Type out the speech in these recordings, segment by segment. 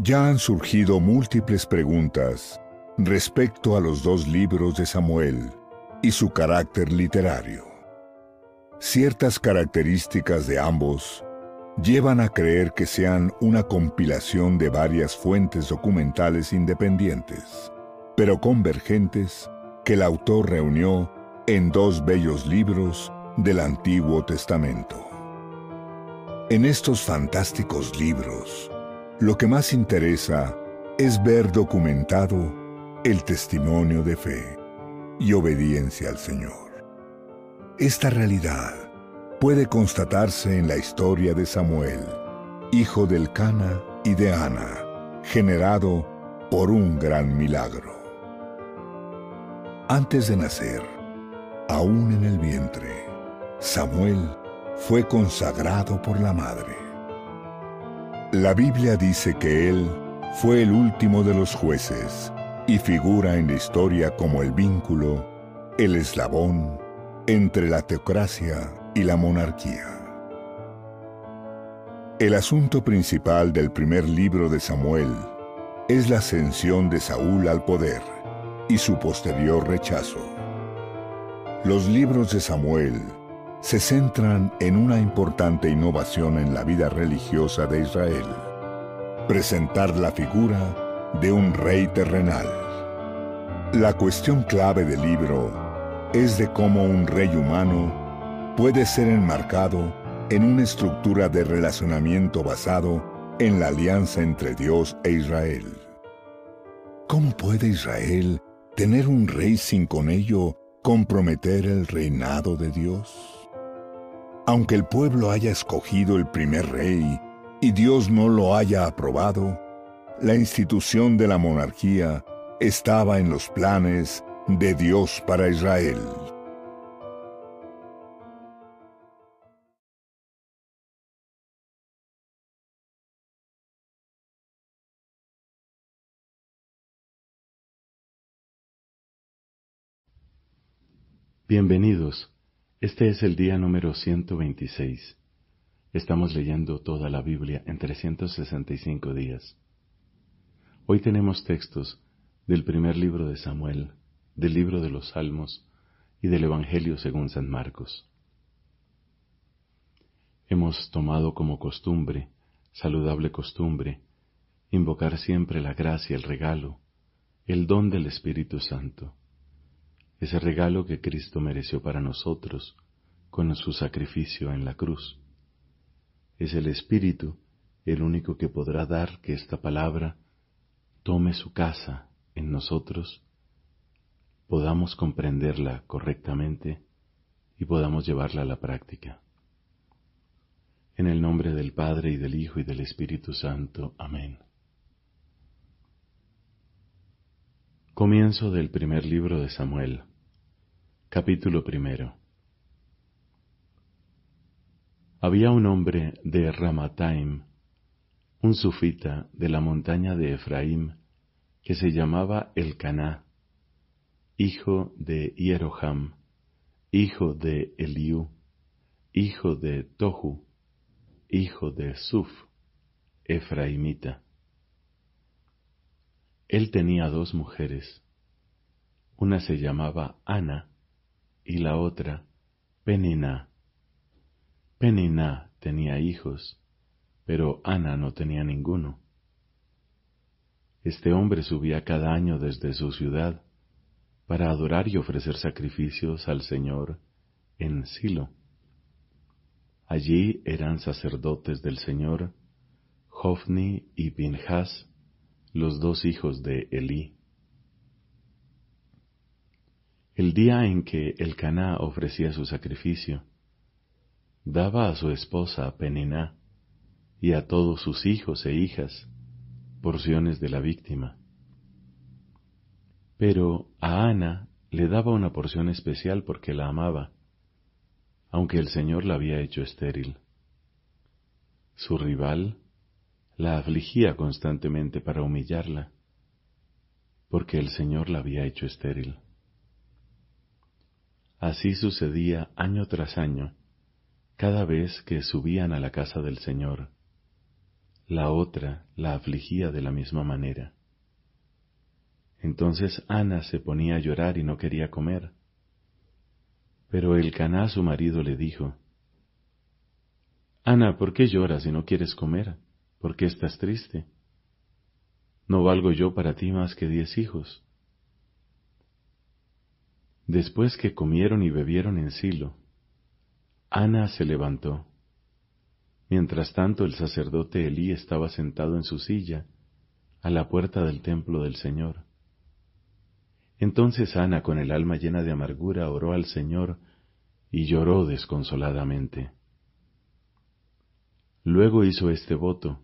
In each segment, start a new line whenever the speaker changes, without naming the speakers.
Ya han surgido múltiples preguntas respecto a los dos libros de Samuel y su carácter literario. Ciertas características de ambos llevan a creer que sean una compilación de varias fuentes documentales independientes, pero convergentes que el autor reunió en dos bellos libros del Antiguo Testamento. En estos fantásticos libros, lo que más interesa es ver documentado el testimonio de fe y obediencia al Señor. Esta realidad puede constatarse en la historia de Samuel, hijo del Cana y de Ana, generado por un gran milagro. Antes de nacer, aún en el vientre, Samuel fue consagrado por la madre. La Biblia dice que él fue el último de los jueces y figura en la historia como el vínculo, el eslabón entre la teocracia y la monarquía. El asunto principal del primer libro de Samuel es la ascensión de Saúl al poder y su posterior rechazo. Los libros de Samuel se centran en una importante innovación en la vida religiosa de Israel, presentar la figura de un rey terrenal. La cuestión clave del libro es de cómo un rey humano puede ser enmarcado en una estructura de relacionamiento basado en la alianza entre Dios e Israel. ¿Cómo puede Israel tener un rey sin con ello comprometer el reinado de Dios? Aunque el pueblo haya escogido el primer rey y Dios no lo haya aprobado, la institución de la monarquía estaba en los planes de Dios para Israel.
Bienvenidos este es el día número 126. Estamos leyendo toda la Biblia en 365 días. Hoy tenemos textos del primer libro de Samuel, del libro de los Salmos y del Evangelio según San Marcos. Hemos tomado como costumbre, saludable costumbre, invocar siempre la gracia, el regalo, el don del Espíritu Santo ese regalo que Cristo mereció para nosotros con su sacrificio en la cruz. Es el Espíritu el único que podrá dar que esta palabra tome su casa en nosotros, podamos comprenderla correctamente y podamos llevarla a la práctica. En el nombre del Padre y del Hijo y del Espíritu Santo. Amén. Comienzo del primer libro de Samuel. Capítulo primero. Había un hombre de Ramataim, un sufita de la montaña de Efraín, que se llamaba Elcaná, hijo de Hieroham, hijo de Eliú, hijo de Tohu, hijo de Suf, Efraimita. Él tenía dos mujeres. Una se llamaba Ana y la otra, Penina. Penina tenía hijos, pero Ana no tenía ninguno. Este hombre subía cada año desde su ciudad para adorar y ofrecer sacrificios al Señor en Silo. Allí eran sacerdotes del Señor Hofni y Pinhas, los dos hijos de Elí. El día en que el Caná ofrecía su sacrificio, daba a su esposa Peniná y a todos sus hijos e hijas porciones de la víctima. Pero a Ana le daba una porción especial porque la amaba, aunque el Señor la había hecho estéril. Su rival la afligía constantemente para humillarla, porque el Señor la había hecho estéril. Así sucedía año tras año, cada vez que subían a la casa del Señor. la otra la afligía de la misma manera. Entonces Ana se ponía a llorar y no quería comer. Pero el Caná, su marido, le dijo, Ana, ¿por qué lloras y no quieres comer? ¿Por qué estás triste? ¿No valgo yo para ti más que diez hijos? Después que comieron y bebieron en Silo, Ana se levantó. Mientras tanto el sacerdote Elí estaba sentado en su silla a la puerta del templo del Señor. Entonces Ana, con el alma llena de amargura, oró al Señor y lloró desconsoladamente. Luego hizo este voto,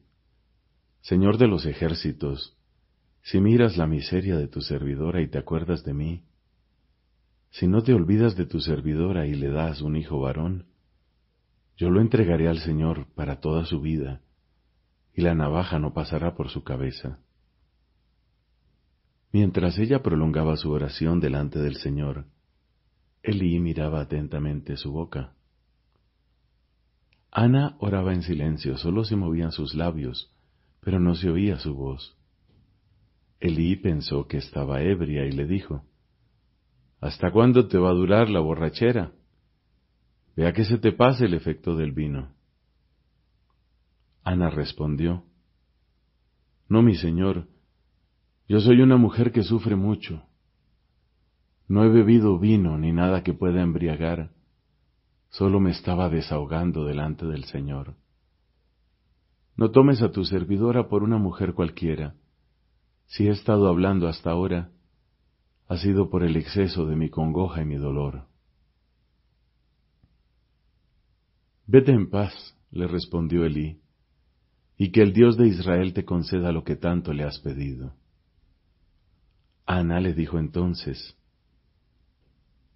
Señor de los ejércitos, si miras la miseria de tu servidora y te acuerdas de mí, si no te olvidas de tu servidora y le das un hijo varón, yo lo entregaré al Señor para toda su vida, y la navaja no pasará por su cabeza. Mientras ella prolongaba su oración delante del Señor, Elí miraba atentamente su boca. Ana oraba en silencio, solo se movían sus labios, pero no se oía su voz. Elí pensó que estaba ebria y le dijo, ¿Hasta cuándo te va a durar la borrachera? Vea que se te pase el efecto del vino. Ana respondió, No, mi señor, yo soy una mujer que sufre mucho. No he bebido vino ni nada que pueda embriagar, solo me estaba desahogando delante del Señor. No tomes a tu servidora por una mujer cualquiera. Si he estado hablando hasta ahora, ha sido por el exceso de mi congoja y mi dolor. Vete en paz, le respondió Elí, y que el Dios de Israel te conceda lo que tanto le has pedido. Ana le dijo entonces,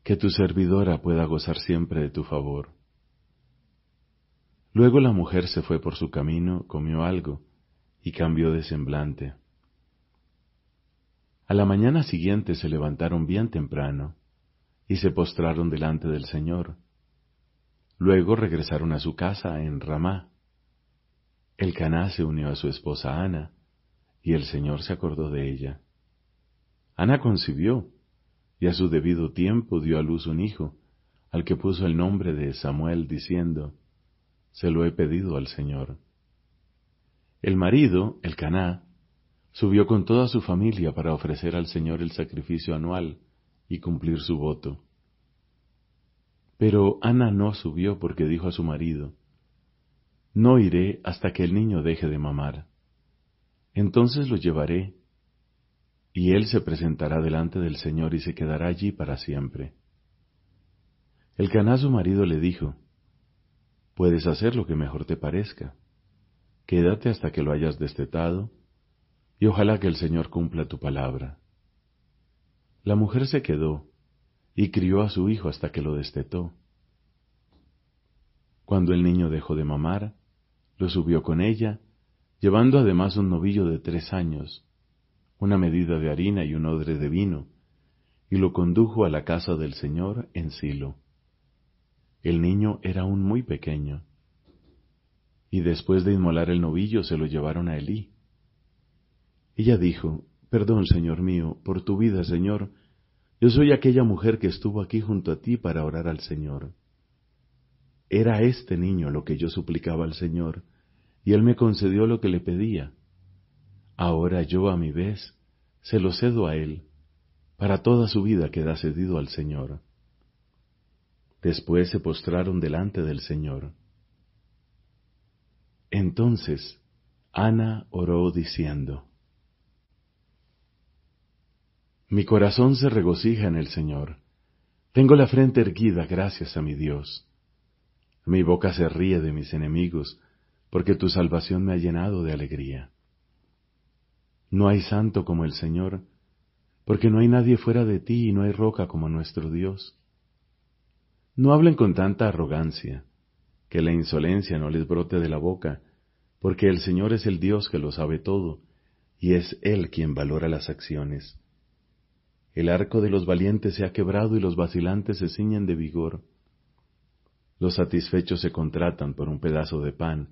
que tu servidora pueda gozar siempre de tu favor. Luego la mujer se fue por su camino, comió algo y cambió de semblante. A la mañana siguiente se levantaron bien temprano y se postraron delante del Señor. Luego regresaron a su casa en Ramá. El Caná se unió a su esposa Ana, y el Señor se acordó de ella. Ana concibió, y a su debido tiempo dio a luz un hijo, al que puso el nombre de Samuel, diciendo, Se lo he pedido al Señor. El marido, el Caná, subió con toda su familia para ofrecer al Señor el sacrificio anual y cumplir su voto. Pero Ana no subió porque dijo a su marido, No iré hasta que el niño deje de mamar. Entonces lo llevaré y él se presentará delante del Señor y se quedará allí para siempre. El Caná su marido le dijo, Puedes hacer lo que mejor te parezca. Quédate hasta que lo hayas destetado, y ojalá que el Señor cumpla tu palabra. La mujer se quedó y crió a su hijo hasta que lo destetó. Cuando el niño dejó de mamar, lo subió con ella, llevando además un novillo de tres años, una medida de harina y un odre de vino, y lo condujo a la casa del Señor en Silo. El niño era aún muy pequeño. Y después de inmolar el novillo se lo llevaron a Elí. Ella dijo, Perdón, Señor mío, por tu vida, Señor, yo soy aquella mujer que estuvo aquí junto a ti para orar al Señor. Era este niño lo que yo suplicaba al Señor, y él me concedió lo que le pedía. Ahora yo a mi vez se lo cedo a Él, para toda su vida queda cedido al Señor. Después se postraron delante del Señor. Entonces Ana oró diciendo, Mi corazón se regocija en el Señor, tengo la frente erguida gracias a mi Dios. Mi boca se ríe de mis enemigos, porque tu salvación me ha llenado de alegría. No hay santo como el Señor, porque no hay nadie fuera de ti y no hay roca como nuestro Dios. No hablen con tanta arrogancia, que la insolencia no les brote de la boca, porque el Señor es el Dios que lo sabe todo, y es Él quien valora las acciones. El arco de los valientes se ha quebrado y los vacilantes se ciñen de vigor. Los satisfechos se contratan por un pedazo de pan,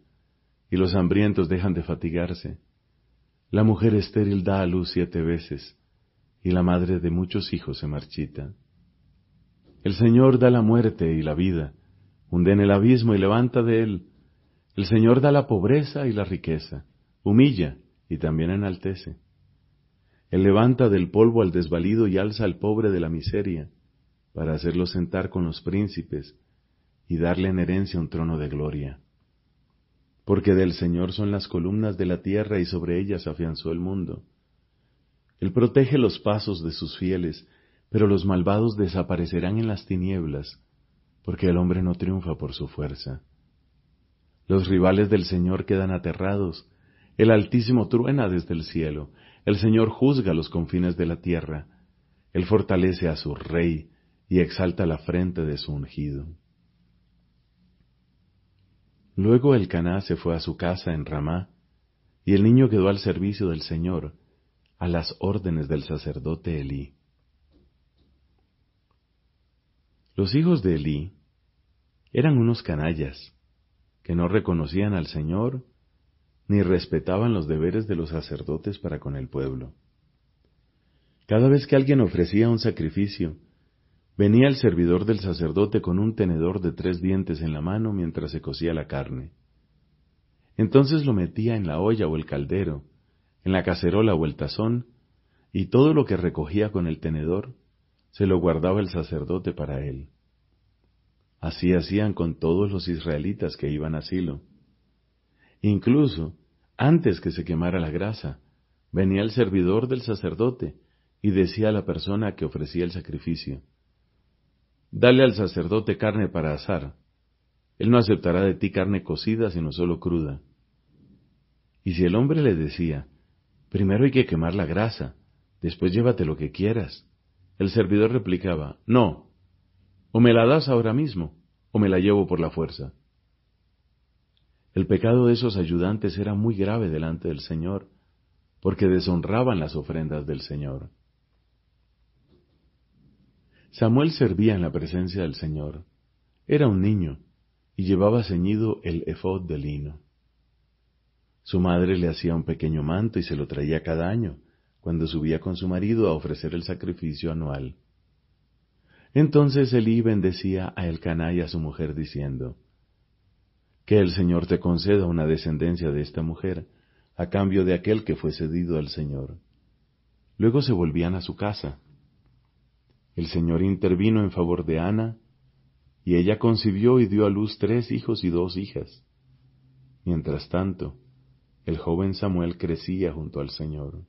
y los hambrientos dejan de fatigarse. La mujer estéril da a luz siete veces, y la madre de muchos hijos se marchita. El Señor da la muerte y la vida, hunde en el abismo y levanta de él. El Señor da la pobreza y la riqueza, humilla y también enaltece. Él levanta del polvo al desvalido y alza al pobre de la miseria, para hacerlo sentar con los príncipes y darle en herencia un trono de gloria. Porque del Señor son las columnas de la tierra y sobre ellas afianzó el mundo. Él protege los pasos de sus fieles, pero los malvados desaparecerán en las tinieblas, porque el hombre no triunfa por su fuerza. Los rivales del Señor quedan aterrados, el Altísimo truena desde el cielo, el Señor juzga los confines de la tierra, Él fortalece a su rey y exalta la frente de su ungido. Luego el Caná se fue a su casa en Ramá, y el niño quedó al servicio del Señor, a las órdenes del sacerdote Elí. Los hijos de Elí eran unos canallas que no reconocían al Señor ni respetaban los deberes de los sacerdotes para con el pueblo. Cada vez que alguien ofrecía un sacrificio, venía el servidor del sacerdote con un tenedor de tres dientes en la mano mientras se cocía la carne. Entonces lo metía en la olla o el caldero, en la cacerola o el tazón, y todo lo que recogía con el tenedor se lo guardaba el sacerdote para él. Así hacían con todos los israelitas que iban a Silo. Incluso, antes que se quemara la grasa, venía el servidor del sacerdote y decía a la persona que ofrecía el sacrificio, Dale al sacerdote carne para asar. Él no aceptará de ti carne cocida, sino solo cruda. Y si el hombre le decía, Primero hay que quemar la grasa, después llévate lo que quieras, el servidor replicaba, No, o me la das ahora mismo, o me la llevo por la fuerza. El pecado de esos ayudantes era muy grave delante del Señor, porque deshonraban las ofrendas del Señor. Samuel servía en la presencia del Señor. Era un niño y llevaba ceñido el efod de lino. Su madre le hacía un pequeño manto y se lo traía cada año, cuando subía con su marido a ofrecer el sacrificio anual. Entonces Elí bendecía a Elcaná y a su mujer diciendo, Que el Señor te conceda una descendencia de esta mujer, a cambio de aquel que fue cedido al Señor. Luego se volvían a su casa. El Señor intervino en favor de Ana, y ella concibió y dio a luz tres hijos y dos hijas. Mientras tanto, el joven Samuel crecía junto al Señor.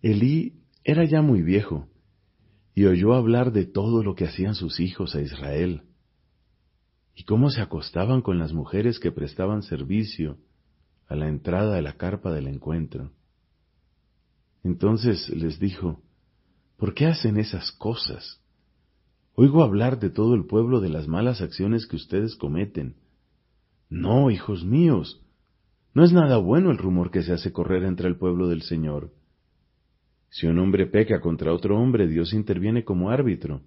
Elí era ya muy viejo, y oyó hablar de todo lo que hacían sus hijos a Israel, y cómo se acostaban con las mujeres que prestaban servicio a la entrada de la carpa del encuentro. Entonces les dijo, ¿por qué hacen esas cosas? Oigo hablar de todo el pueblo de las malas acciones que ustedes cometen. No, hijos míos, no es nada bueno el rumor que se hace correr entre el pueblo del Señor. Si un hombre peca contra otro hombre, Dios interviene como árbitro.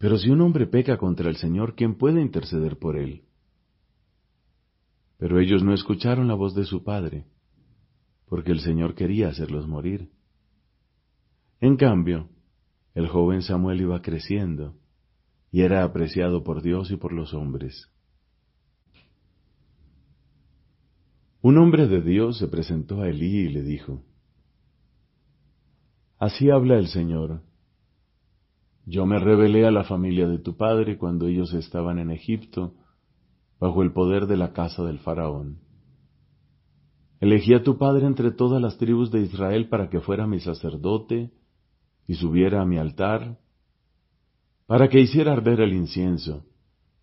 Pero si un hombre peca contra el Señor, ¿quién puede interceder por él? Pero ellos no escucharon la voz de su padre, porque el Señor quería hacerlos morir. En cambio, el joven Samuel iba creciendo y era apreciado por Dios y por los hombres. Un hombre de Dios se presentó a Elí y le dijo, Así habla el Señor. Yo me revelé a la familia de tu padre cuando ellos estaban en Egipto, bajo el poder de la casa del faraón. Elegí a tu padre entre todas las tribus de Israel para que fuera mi sacerdote y subiera a mi altar, para que hiciera arder el incienso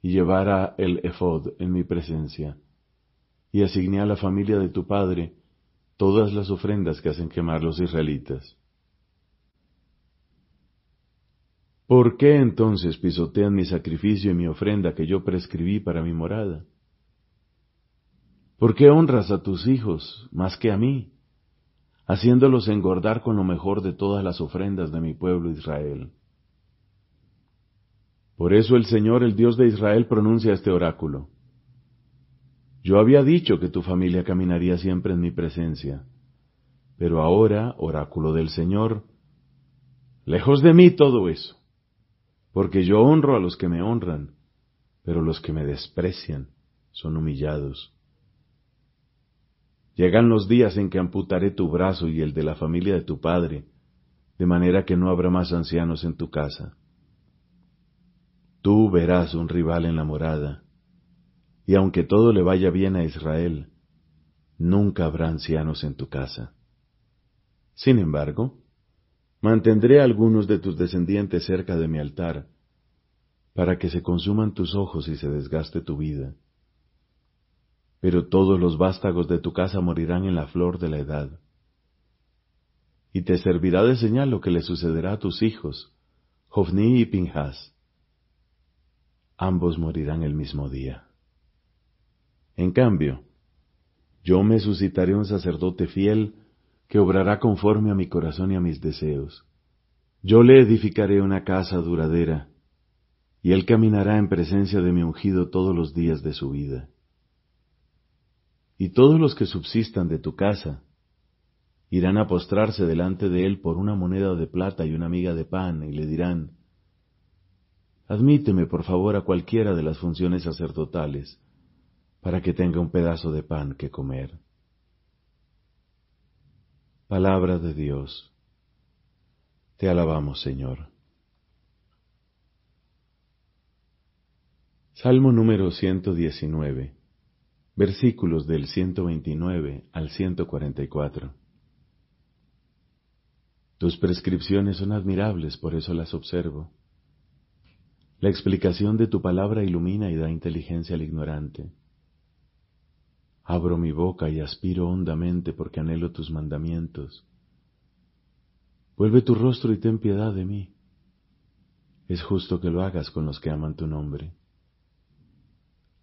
y llevara el efod en mi presencia, y asigné a la familia de tu padre todas las ofrendas que hacen quemar los israelitas. ¿Por qué entonces pisotean mi sacrificio y mi ofrenda que yo prescribí para mi morada? ¿Por qué honras a tus hijos más que a mí, haciéndolos engordar con lo mejor de todas las ofrendas de mi pueblo Israel? Por eso el Señor, el Dios de Israel, pronuncia este oráculo. Yo había dicho que tu familia caminaría siempre en mi presencia, pero ahora, oráculo del Señor, lejos de mí todo eso, porque yo honro a los que me honran, pero los que me desprecian son humillados. Llegan los días en que amputaré tu brazo y el de la familia de tu padre, de manera que no habrá más ancianos en tu casa. Tú verás un rival en la morada, y aunque todo le vaya bien a Israel, nunca habrá ancianos en tu casa. Sin embargo, mantendré a algunos de tus descendientes cerca de mi altar, para que se consuman tus ojos y se desgaste tu vida. Pero todos los vástagos de tu casa morirán en la flor de la edad. Y te servirá de señal lo que le sucederá a tus hijos, Jofni y Pinjas. Ambos morirán el mismo día. En cambio, yo me suscitaré un sacerdote fiel que obrará conforme a mi corazón y a mis deseos. Yo le edificaré una casa duradera, y él caminará en presencia de mi ungido todos los días de su vida. Y todos los que subsistan de tu casa irán a postrarse delante de él por una moneda de plata y una miga de pan, y le dirán, Admíteme, por favor, a cualquiera de las funciones sacerdotales, para que tenga un pedazo de pan que comer. Palabra de Dios. Te alabamos, Señor. Salmo número 119, versículos del 129 al 144. Tus prescripciones son admirables, por eso las observo. La explicación de tu palabra ilumina y da inteligencia al ignorante. Abro mi boca y aspiro hondamente porque anhelo tus mandamientos. Vuelve tu rostro y ten piedad de mí. Es justo que lo hagas con los que aman tu nombre.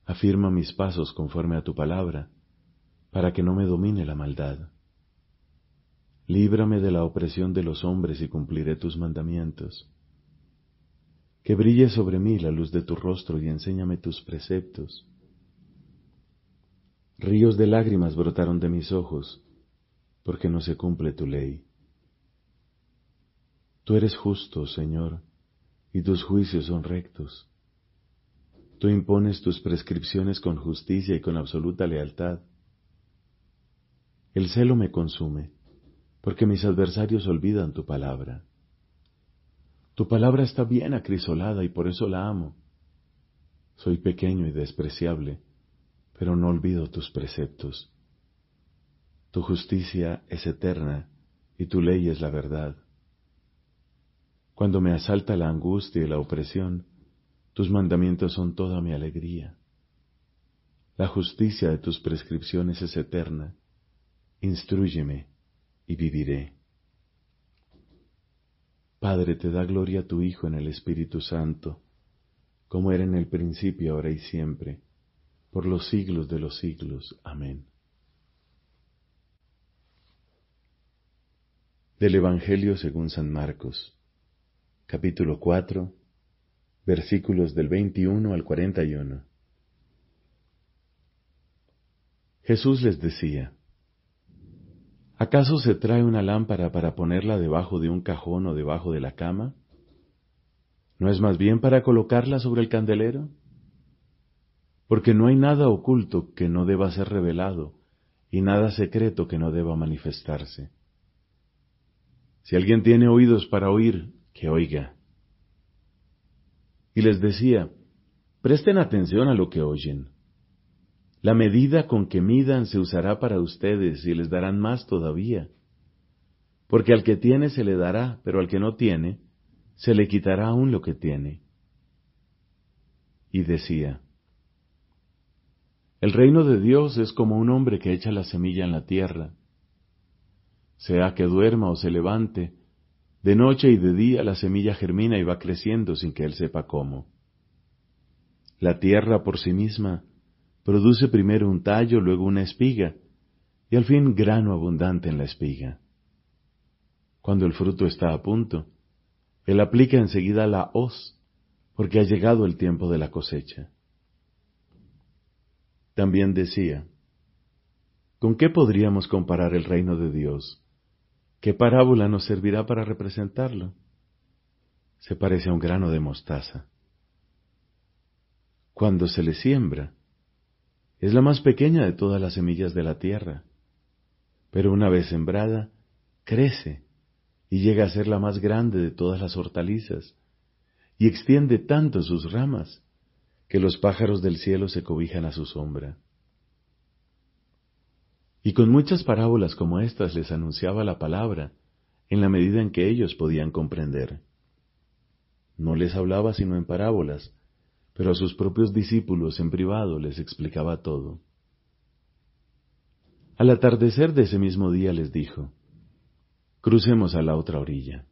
Afirma mis pasos conforme a tu palabra, para que no me domine la maldad. Líbrame de la opresión de los hombres y cumpliré tus mandamientos. Que brille sobre mí la luz de tu rostro y enséñame tus preceptos. Ríos de lágrimas brotaron de mis ojos, porque no se cumple tu ley. Tú eres justo, Señor, y tus juicios son rectos. Tú impones tus prescripciones con justicia y con absoluta lealtad. El celo me consume, porque mis adversarios olvidan tu palabra. Tu palabra está bien acrisolada y por eso la amo. Soy pequeño y despreciable pero no olvido tus preceptos. Tu justicia es eterna y tu ley es la verdad. Cuando me asalta la angustia y la opresión, tus mandamientos son toda mi alegría. La justicia de tus prescripciones es eterna. Instrúyeme y viviré. Padre, te da gloria a tu Hijo en el Espíritu Santo, como era en el principio, ahora y siempre por los siglos de los siglos. Amén. Del Evangelio según San Marcos, capítulo 4, versículos del 21 al 41. Jesús les decía, ¿acaso se trae una lámpara para ponerla debajo de un cajón o debajo de la cama? ¿No es más bien para colocarla sobre el candelero? Porque no hay nada oculto que no deba ser revelado y nada secreto que no deba manifestarse. Si alguien tiene oídos para oír, que oiga. Y les decía, presten atención a lo que oyen. La medida con que midan se usará para ustedes y les darán más todavía. Porque al que tiene se le dará, pero al que no tiene, se le quitará aún lo que tiene. Y decía, el reino de Dios es como un hombre que echa la semilla en la tierra. Sea que duerma o se levante, de noche y de día la semilla germina y va creciendo sin que él sepa cómo. La tierra por sí misma produce primero un tallo, luego una espiga, y al fin grano abundante en la espiga. Cuando el fruto está a punto, él aplica enseguida la hoz, porque ha llegado el tiempo de la cosecha. También decía, ¿con qué podríamos comparar el reino de Dios? ¿Qué parábola nos servirá para representarlo? Se parece a un grano de mostaza. Cuando se le siembra, es la más pequeña de todas las semillas de la tierra, pero una vez sembrada, crece y llega a ser la más grande de todas las hortalizas, y extiende tanto sus ramas que los pájaros del cielo se cobijan a su sombra. Y con muchas parábolas como estas les anunciaba la palabra, en la medida en que ellos podían comprender. No les hablaba sino en parábolas, pero a sus propios discípulos en privado les explicaba todo. Al atardecer de ese mismo día les dijo, Crucemos a la otra orilla.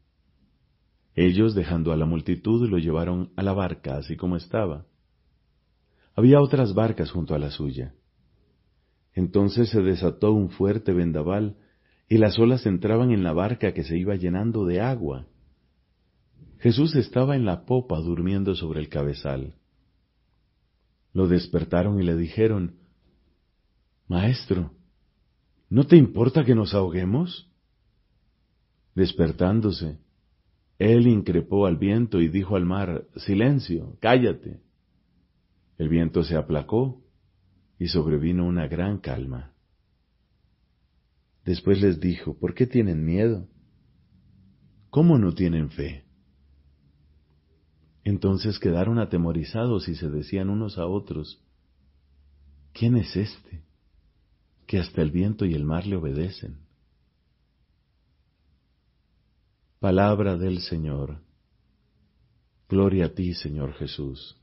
Ellos, dejando a la multitud, lo llevaron a la barca así como estaba. Había otras barcas junto a la suya. Entonces se desató un fuerte vendaval y las olas entraban en la barca que se iba llenando de agua. Jesús estaba en la popa durmiendo sobre el cabezal. Lo despertaron y le dijeron, Maestro, ¿no te importa que nos ahoguemos? Despertándose, él increpó al viento y dijo al mar, Silencio, cállate. El viento se aplacó y sobrevino una gran calma. Después les dijo, ¿por qué tienen miedo? ¿Cómo no tienen fe? Entonces quedaron atemorizados y se decían unos a otros, ¿quién es este que hasta el viento y el mar le obedecen? Palabra del Señor. Gloria a ti, Señor Jesús.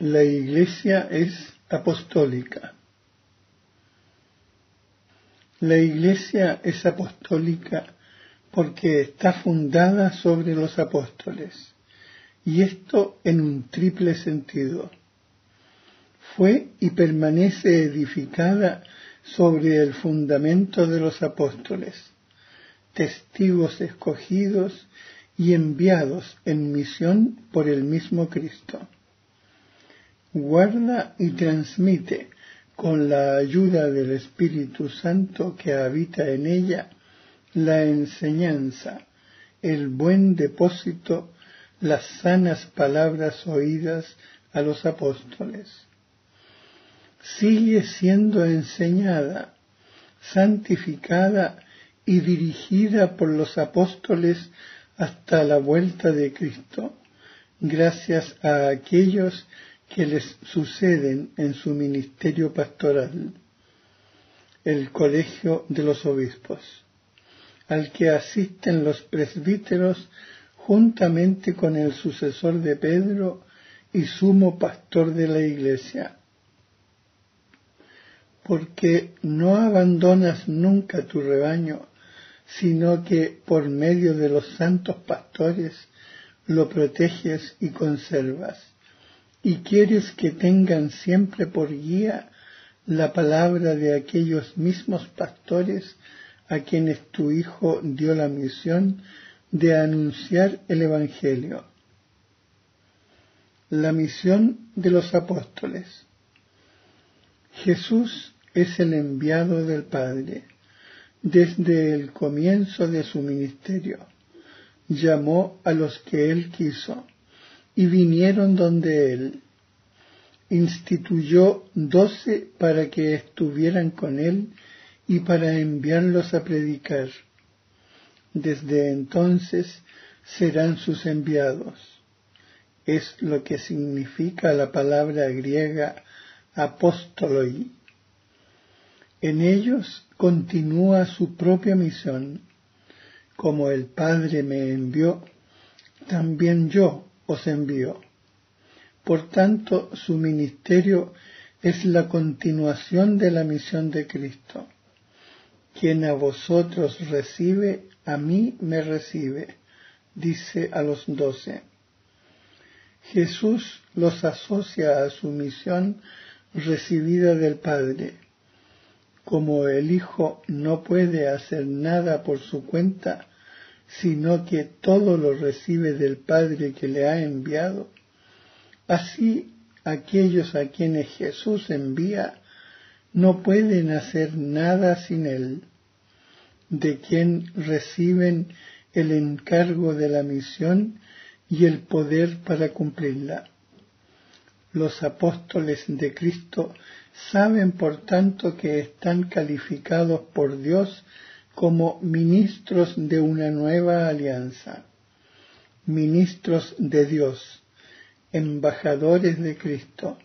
La Iglesia es apostólica. La Iglesia es apostólica porque está fundada sobre los apóstoles, y esto en un triple sentido. Fue y permanece edificada sobre el fundamento de los apóstoles, testigos escogidos y enviados en misión por el mismo Cristo. Guarda y transmite con la ayuda del Espíritu Santo que habita en ella la enseñanza, el buen depósito, las sanas palabras oídas a los apóstoles. Sigue siendo enseñada, santificada y dirigida por los apóstoles hasta la vuelta de Cristo, gracias a aquellos que les suceden en su ministerio pastoral, el Colegio de los Obispos al que asisten los presbíteros juntamente con el sucesor de Pedro y sumo pastor de la iglesia. Porque no abandonas nunca tu rebaño, sino que por medio de los santos pastores lo proteges y conservas, y quieres que tengan siempre por guía la palabra de aquellos mismos pastores a quienes tu Hijo dio la misión de anunciar el Evangelio. La misión de los apóstoles. Jesús es el enviado del Padre. Desde el comienzo de su ministerio, llamó a los que él quiso y vinieron donde él. Instituyó doce para que estuvieran con él y para enviarlos a predicar. Desde entonces serán sus enviados. Es lo que significa la palabra griega apóstoloi. En ellos continúa su propia misión. Como el Padre me envió, también yo os envío. Por tanto, su ministerio es la continuación de la misión de Cristo. Quien a vosotros recibe, a mí me recibe, dice a los doce. Jesús los asocia a su misión recibida del Padre. Como el Hijo no puede hacer nada por su cuenta, sino que todo lo recibe del Padre que le ha enviado, Así aquellos a quienes Jesús envía no pueden hacer nada sin Él, de quien reciben el encargo de la misión y el poder para cumplirla. Los apóstoles de Cristo saben por tanto que están calificados por Dios como ministros de una nueva alianza, ministros de Dios, embajadores de Cristo,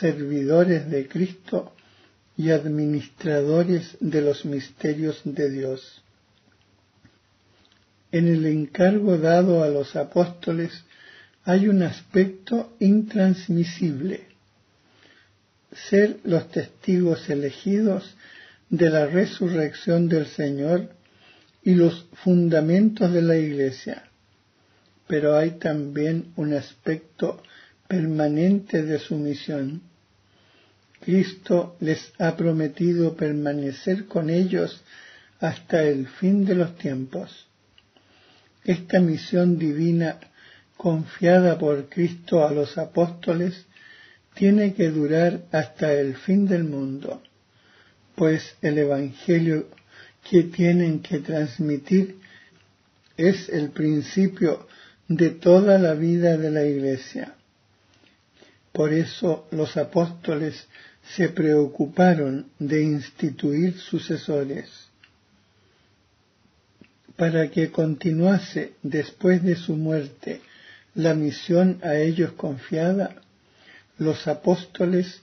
servidores de Cristo y administradores de los misterios de Dios. En el encargo dado a los apóstoles hay un aspecto intransmisible, ser los testigos elegidos de la resurrección del Señor y los fundamentos de la Iglesia. Pero hay también un aspecto permanente de su misión. Cristo les ha prometido permanecer con ellos hasta el fin de los tiempos. Esta misión divina confiada por Cristo a los apóstoles tiene que durar hasta el fin del mundo, pues el Evangelio que tienen que transmitir es el principio de toda la vida de la Iglesia. Por eso los apóstoles se preocuparon de instituir sucesores. Para que continuase después de su muerte la misión a ellos confiada, los apóstoles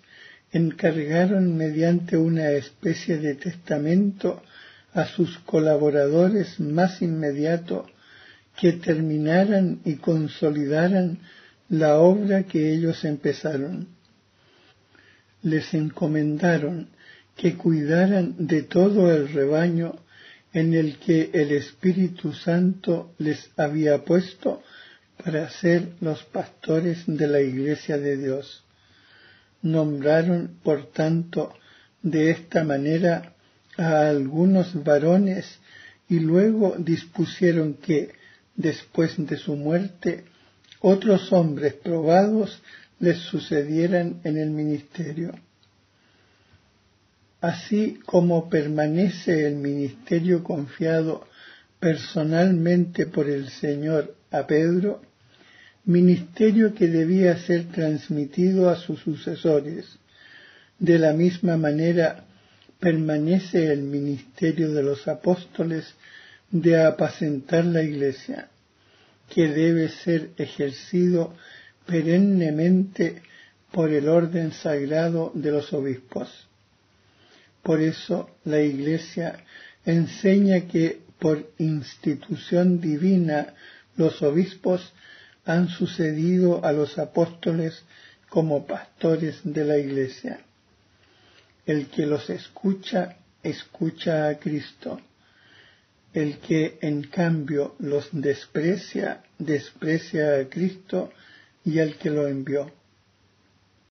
encargaron mediante una especie de testamento a sus colaboradores más inmediatos que terminaran y consolidaran la obra que ellos empezaron. Les encomendaron que cuidaran de todo el rebaño en el que el Espíritu Santo les había puesto para ser los pastores de la Iglesia de Dios. Nombraron, por tanto, de esta manera a algunos varones y luego dispusieron que, después de su muerte, otros hombres probados les sucedieran en el ministerio. Así como permanece el ministerio confiado personalmente por el Señor a Pedro, ministerio que debía ser transmitido a sus sucesores. De la misma manera permanece el ministerio de los apóstoles de apacentar la iglesia, que debe ser ejercido perennemente por el orden sagrado de los obispos. Por eso la iglesia enseña que por institución divina los obispos han sucedido a los apóstoles como pastores de la iglesia. El que los escucha, escucha a Cristo. El que en cambio los desprecia, desprecia a Cristo y al que lo envió.